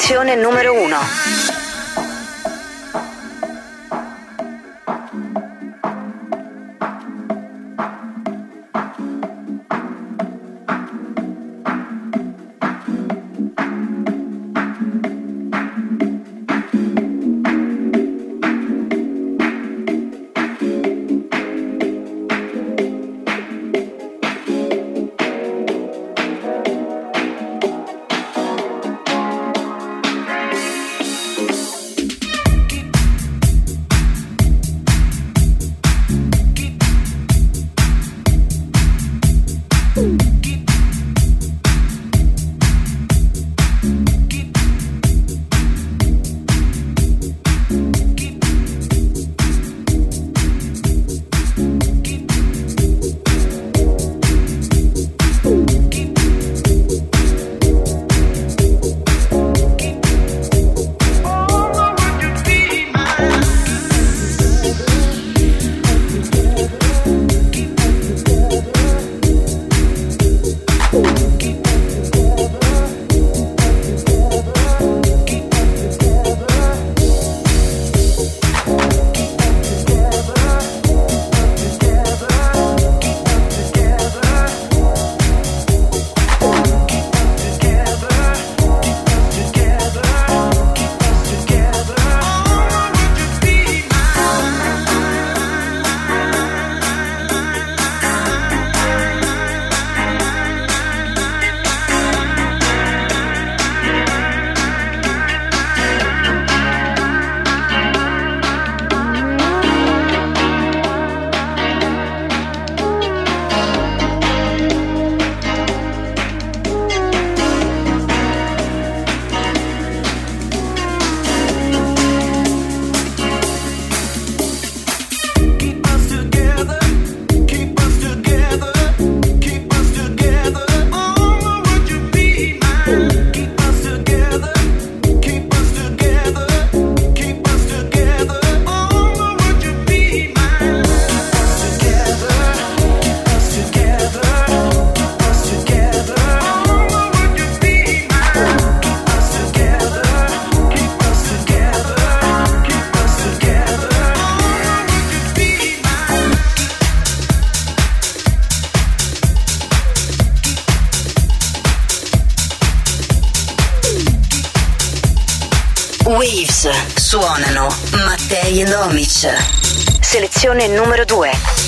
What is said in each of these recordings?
Selezione numero 1. Selezione numero 2.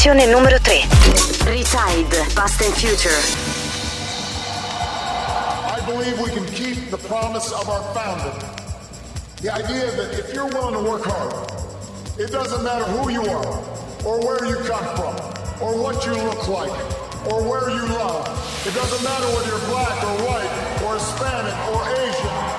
posizione numero 3. Re-Tide, Past and Future. I believe we can keep the promise of our founder. The idea that if you're willing to work hard, it doesn't matter who you are, or where you come from, or what you look like, or where you love. It doesn't matter whether you're black or white, or Hispanic or Asian.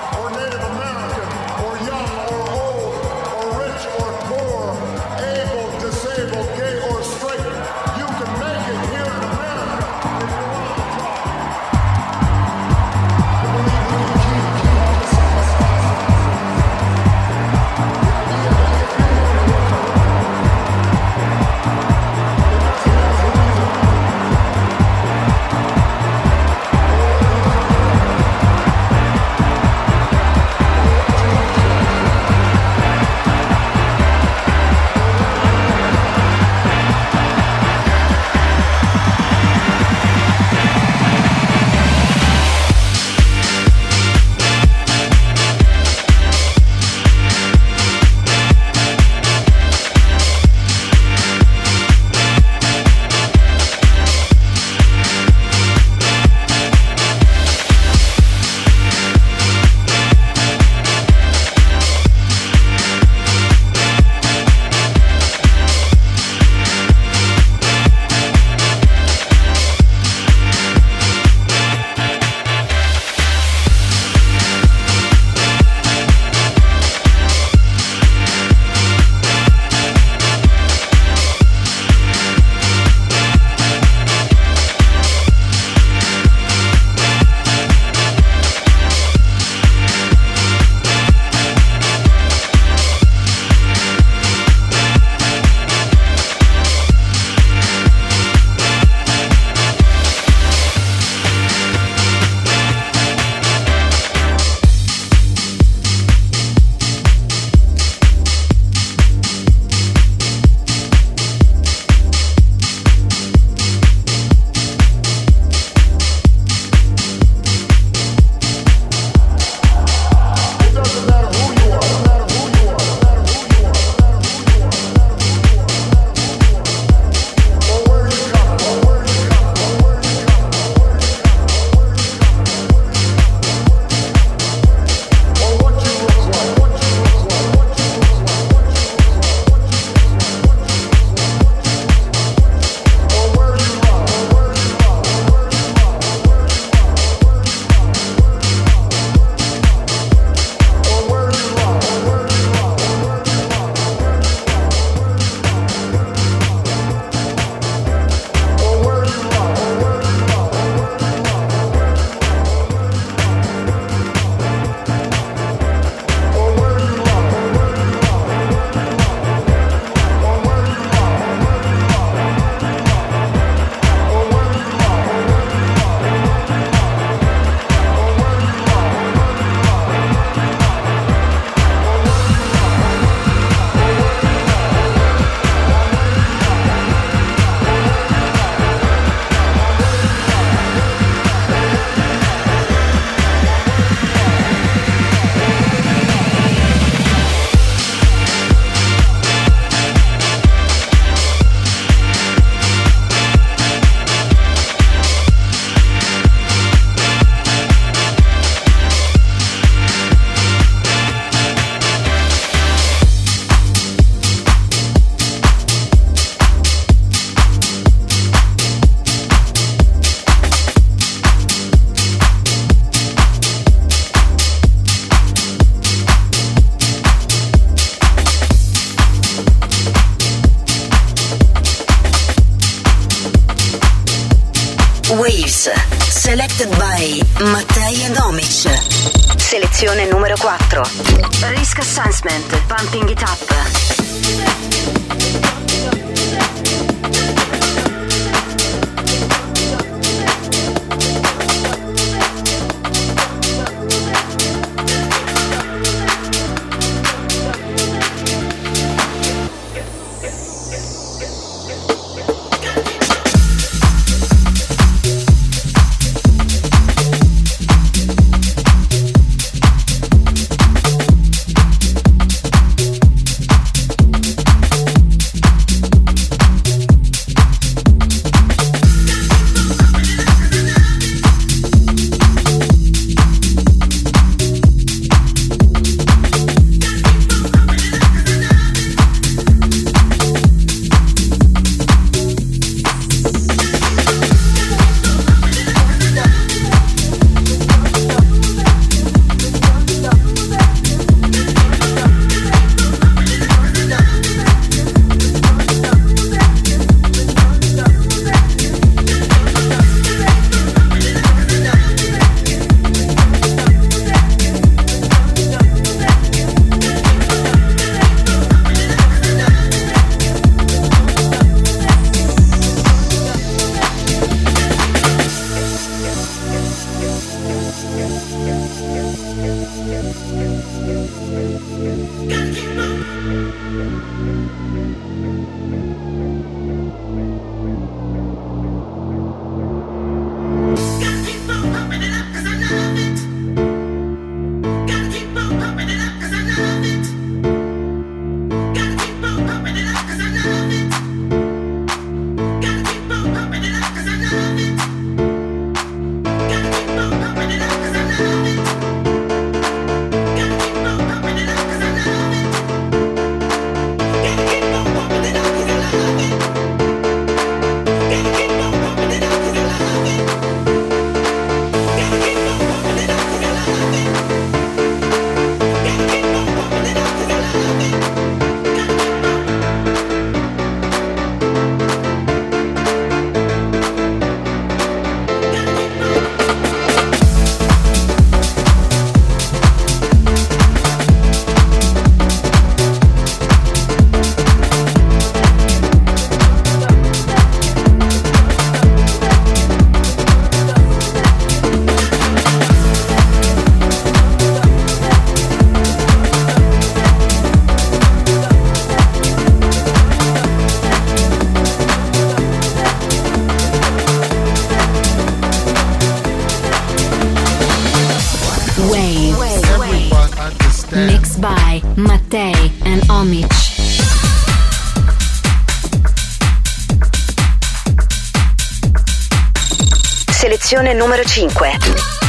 Numero 5.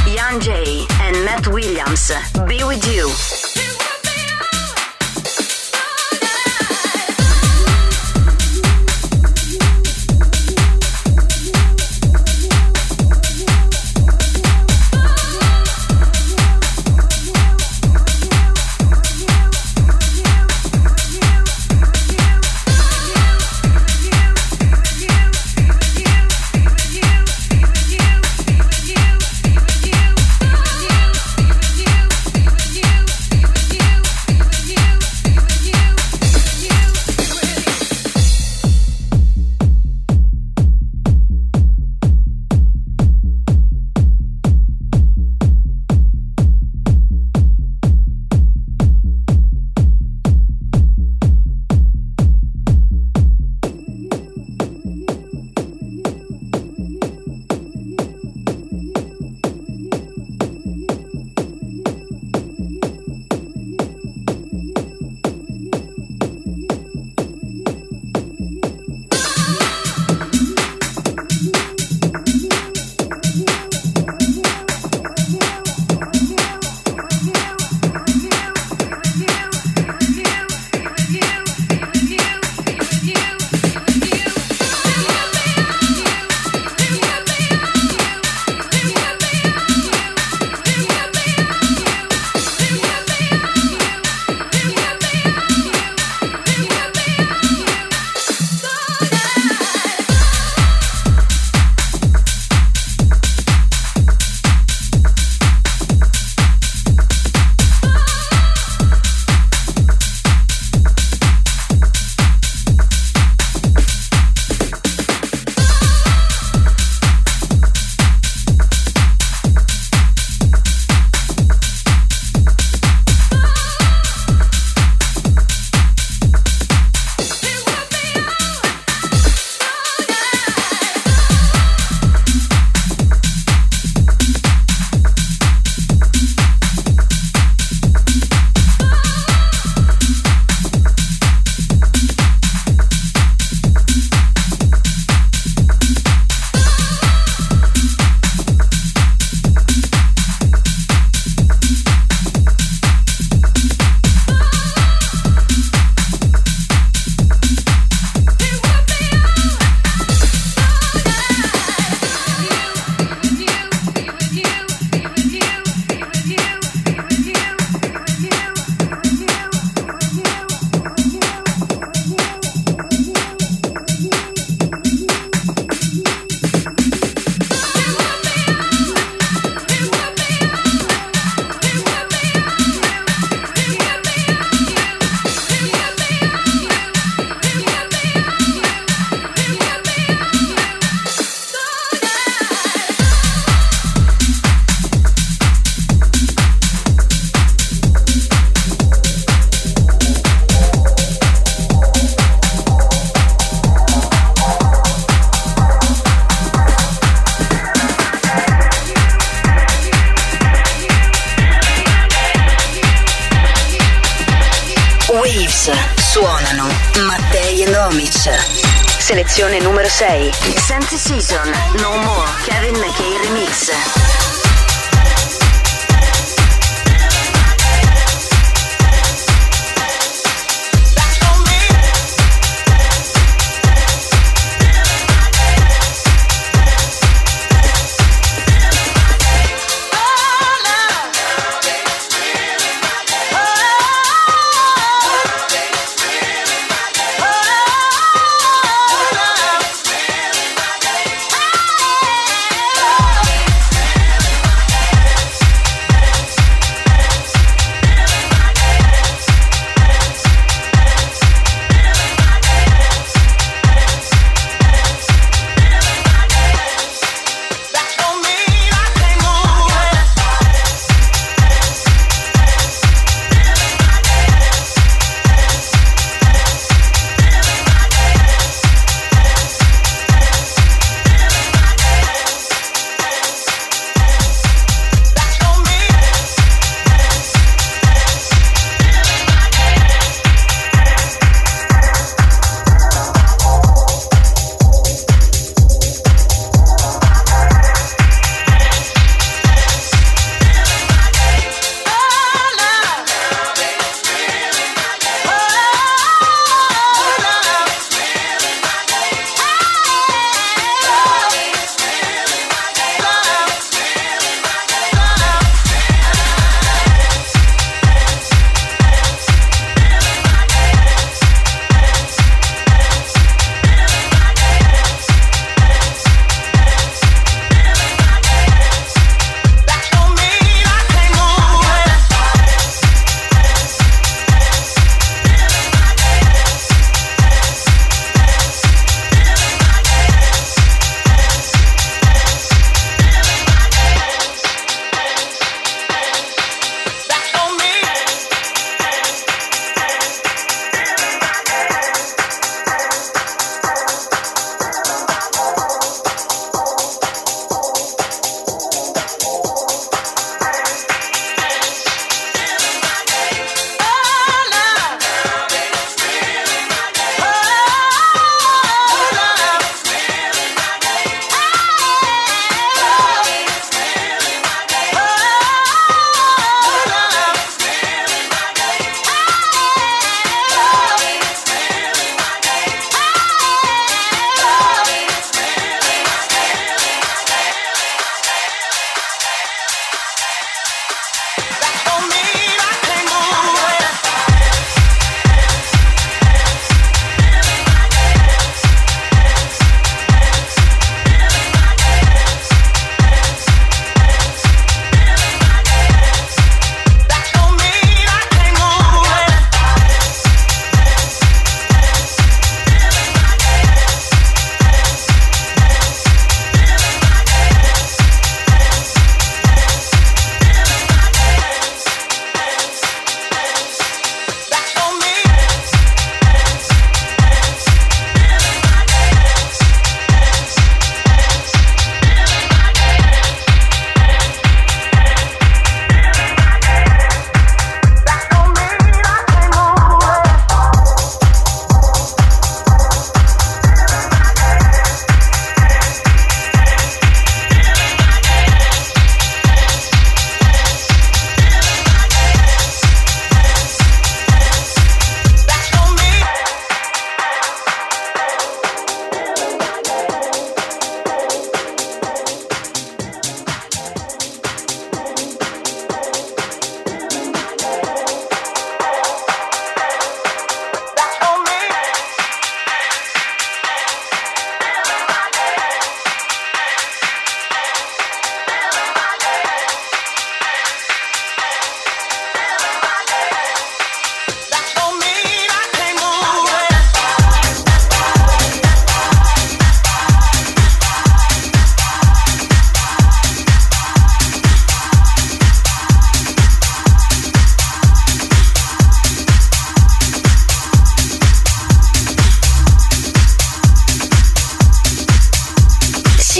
Young J and Matt Williams, Be With You.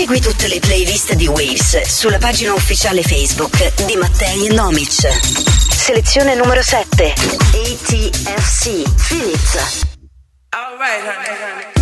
Segui tutte le playlist di Waves sulla pagina ufficiale Facebook di Mattei Nomic. Selezione numero 7. ATFC. It. All right, honey, honey.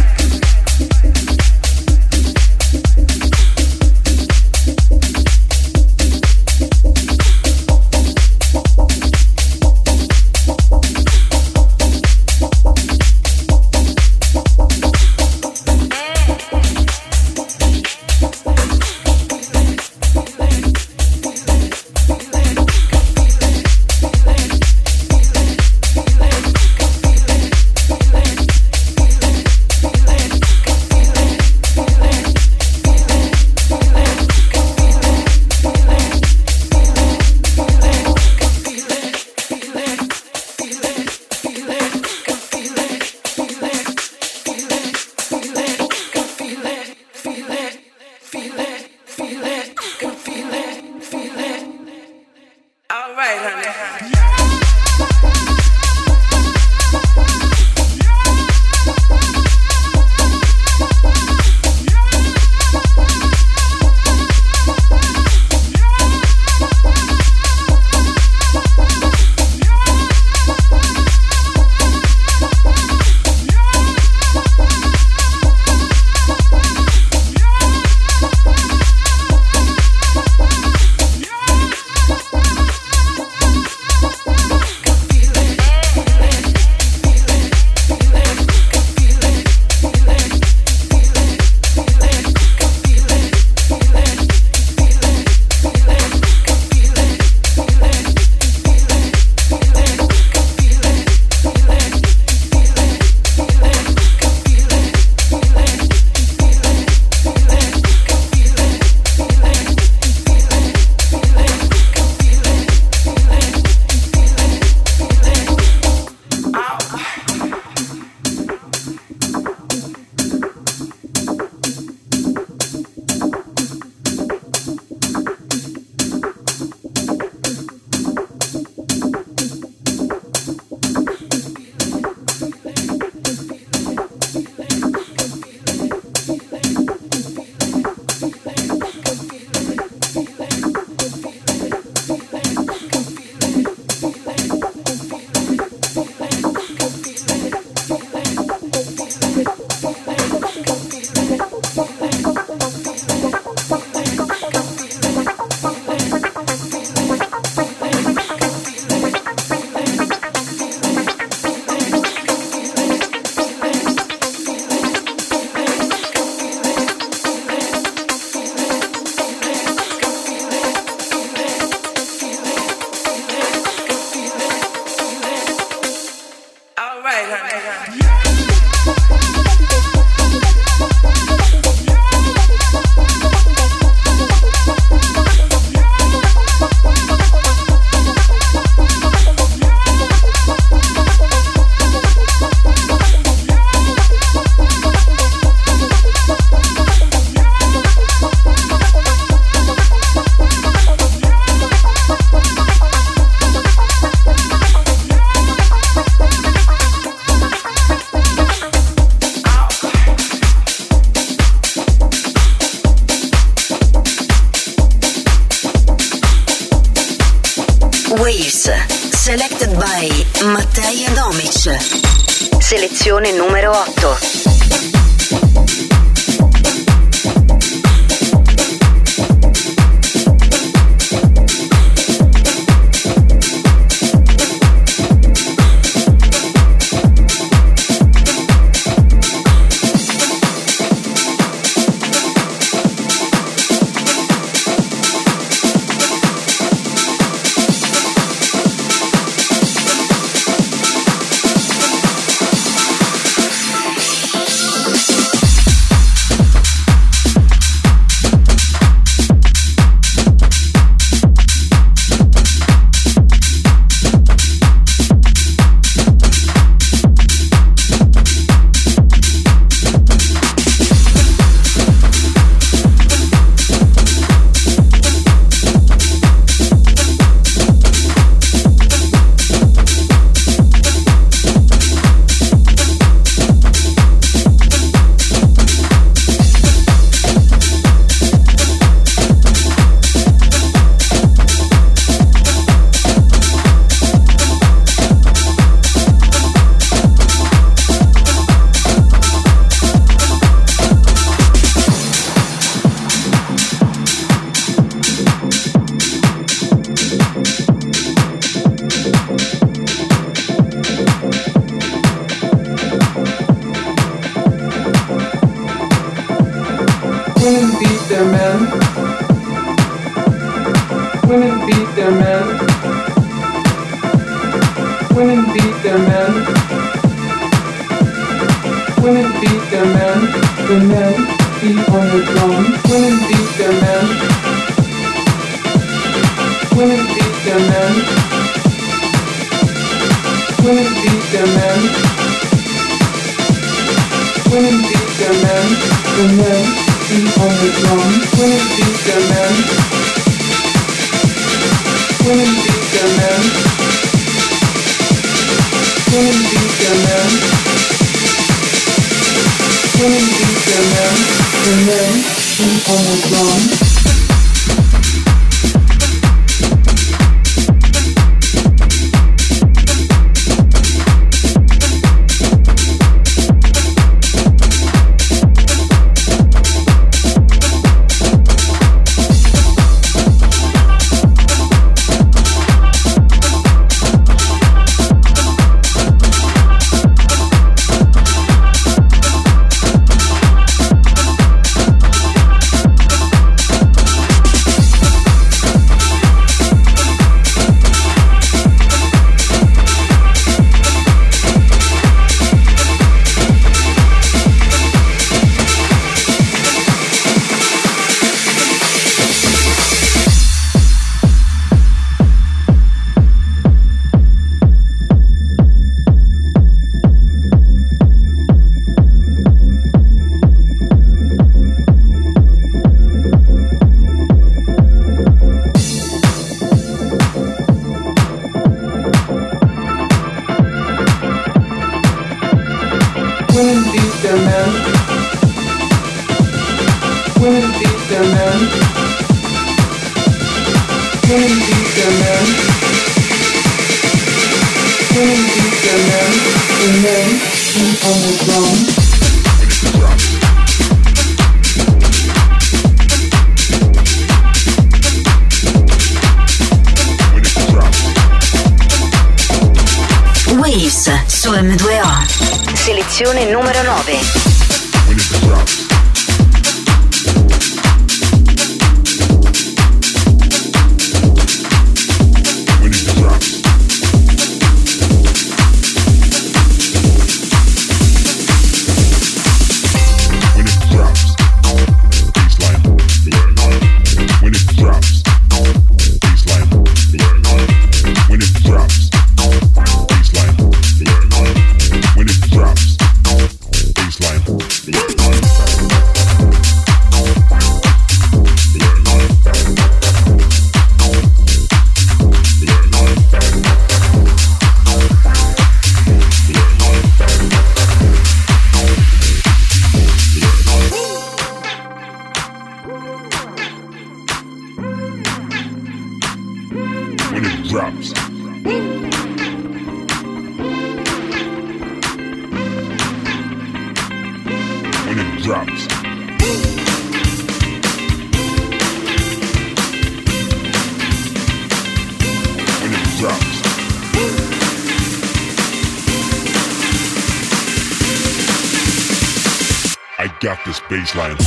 baseline.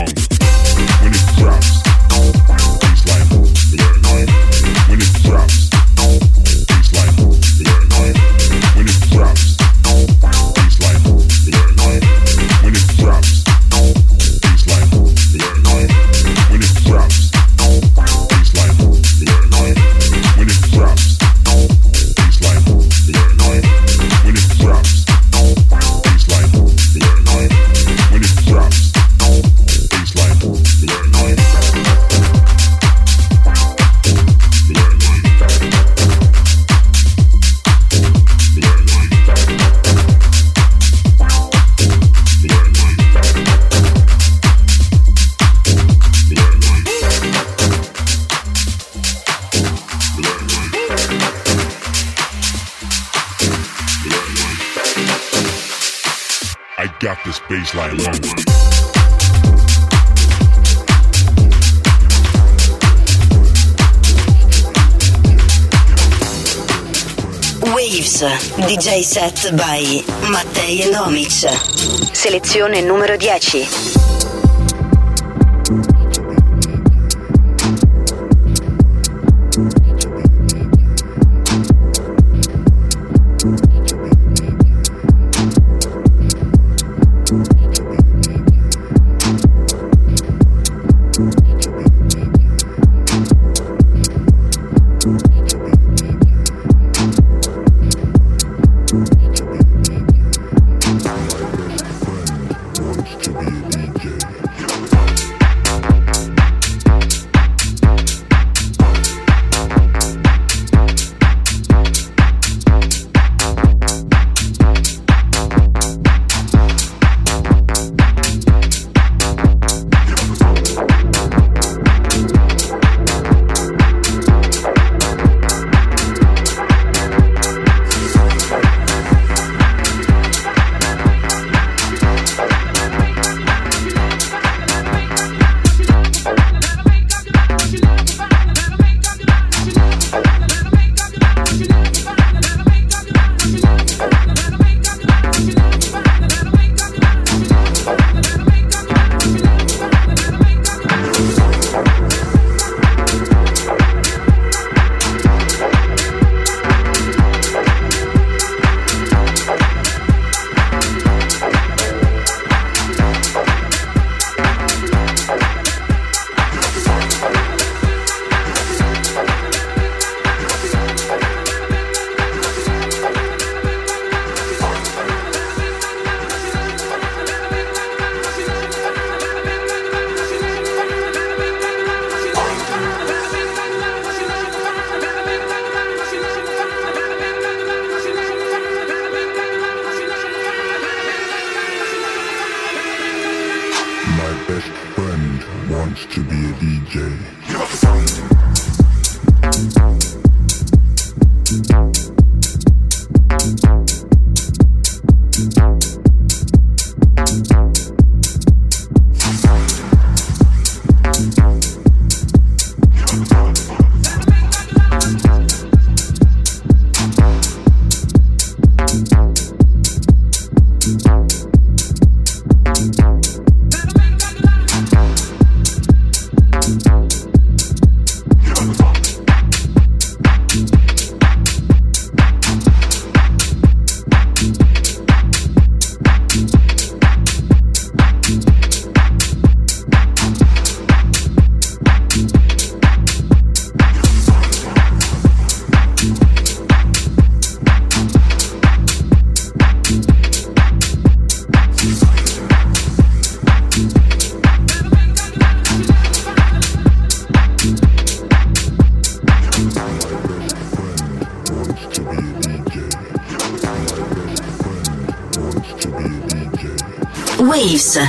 Waves, DJ set by Mattei Enomic. Selezione numero 10.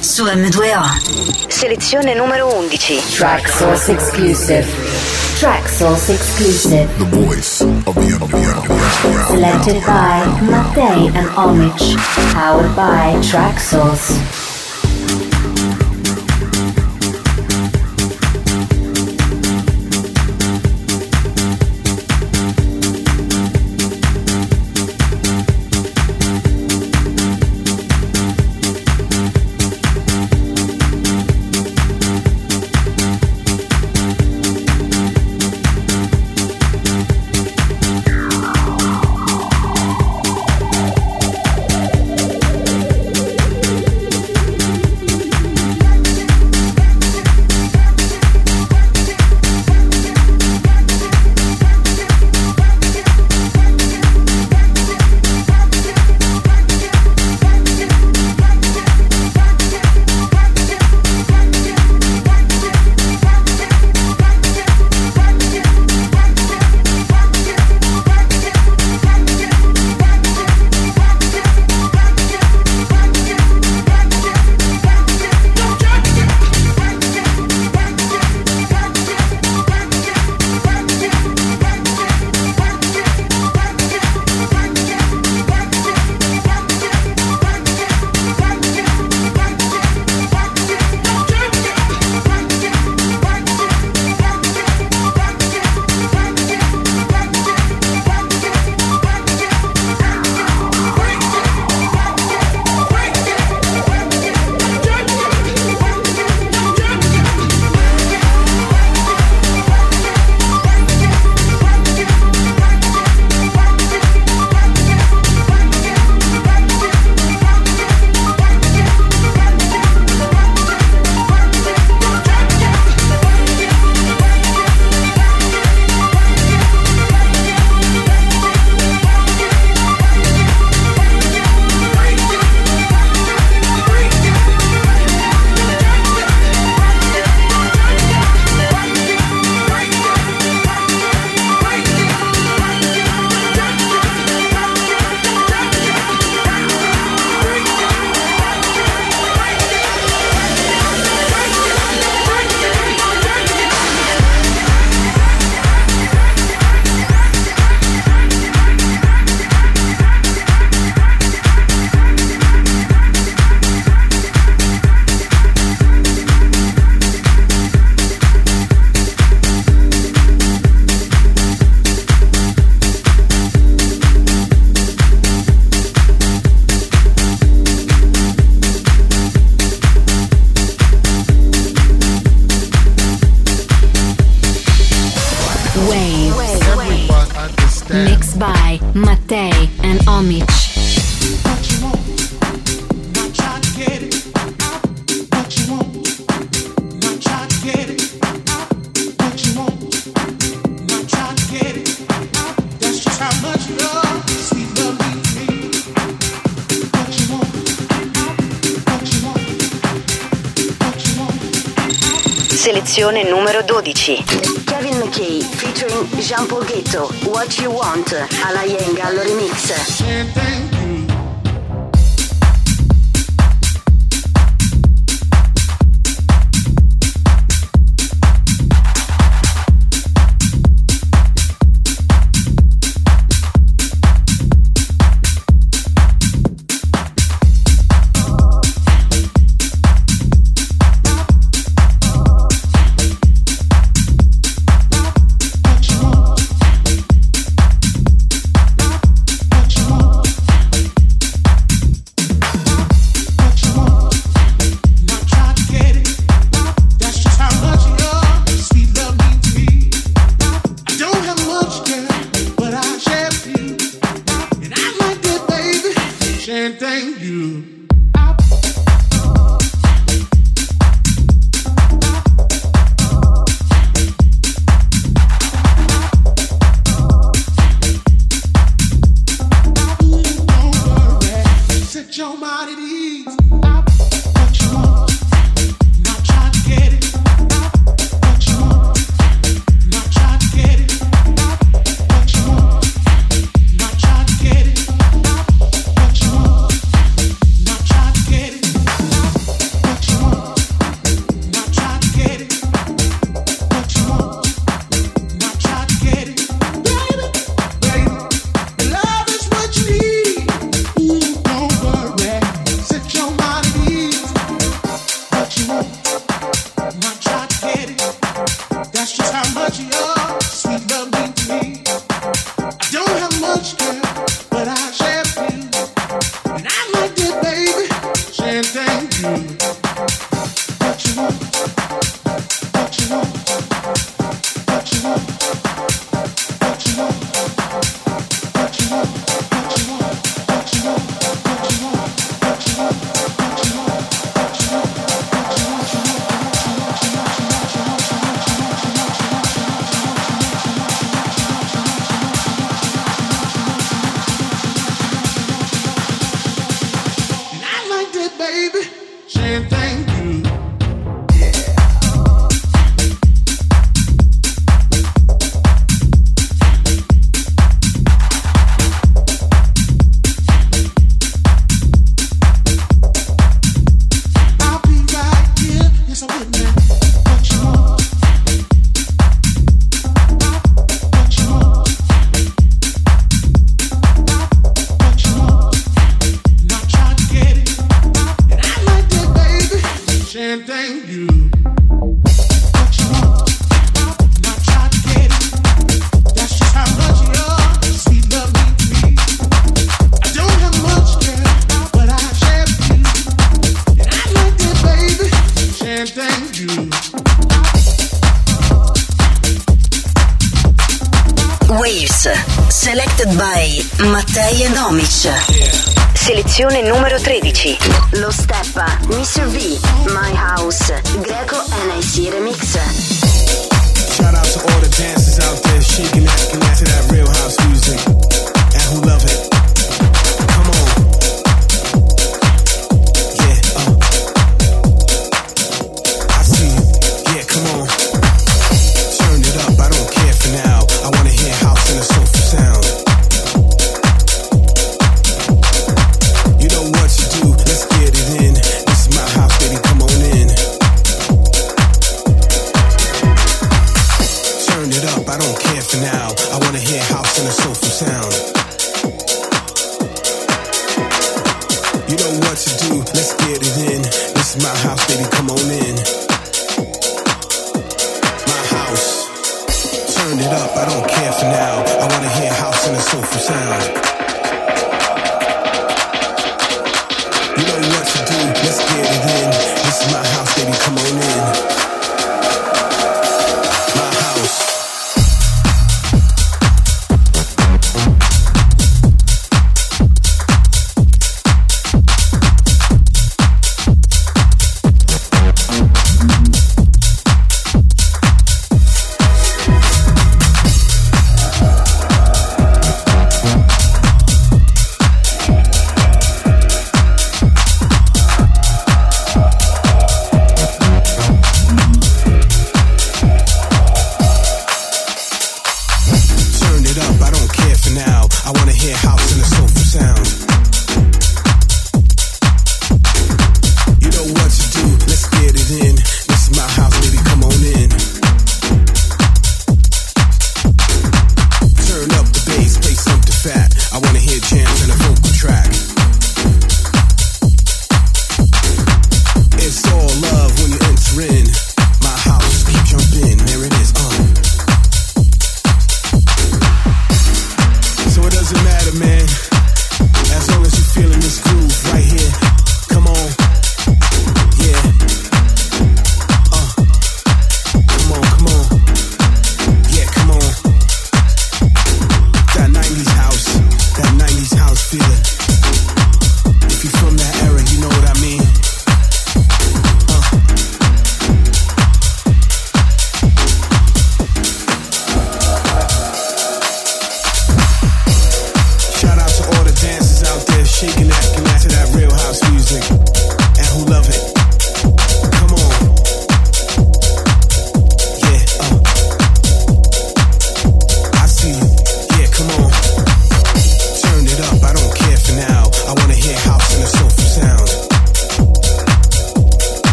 Su M2O. Selezione numero 11. Traxsource Exclusive. Traxsource Exclusive. The voice of the underground. Selected by Mattei and Omich. Powered by Traxsource. Remix. Waves,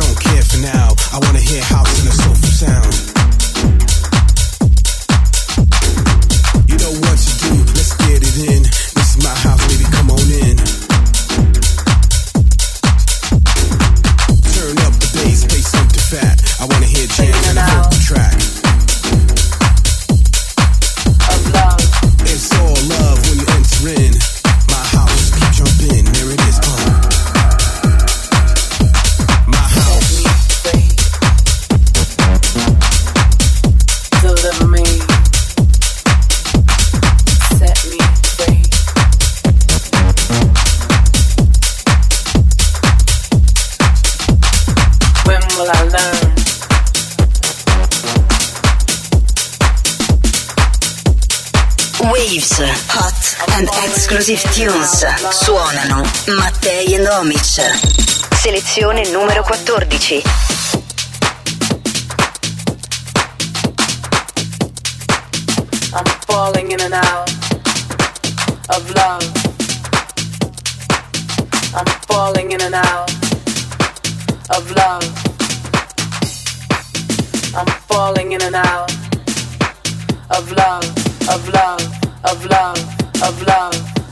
don't care for now. I wanna hear house in a soulful sound. Live Tunes. Suonano Mattei e Nomic. Selezione numero 14. I'm falling in and out of love. I'm falling in and out of love. I'm falling in and out of love, of love, of love, of love.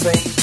say.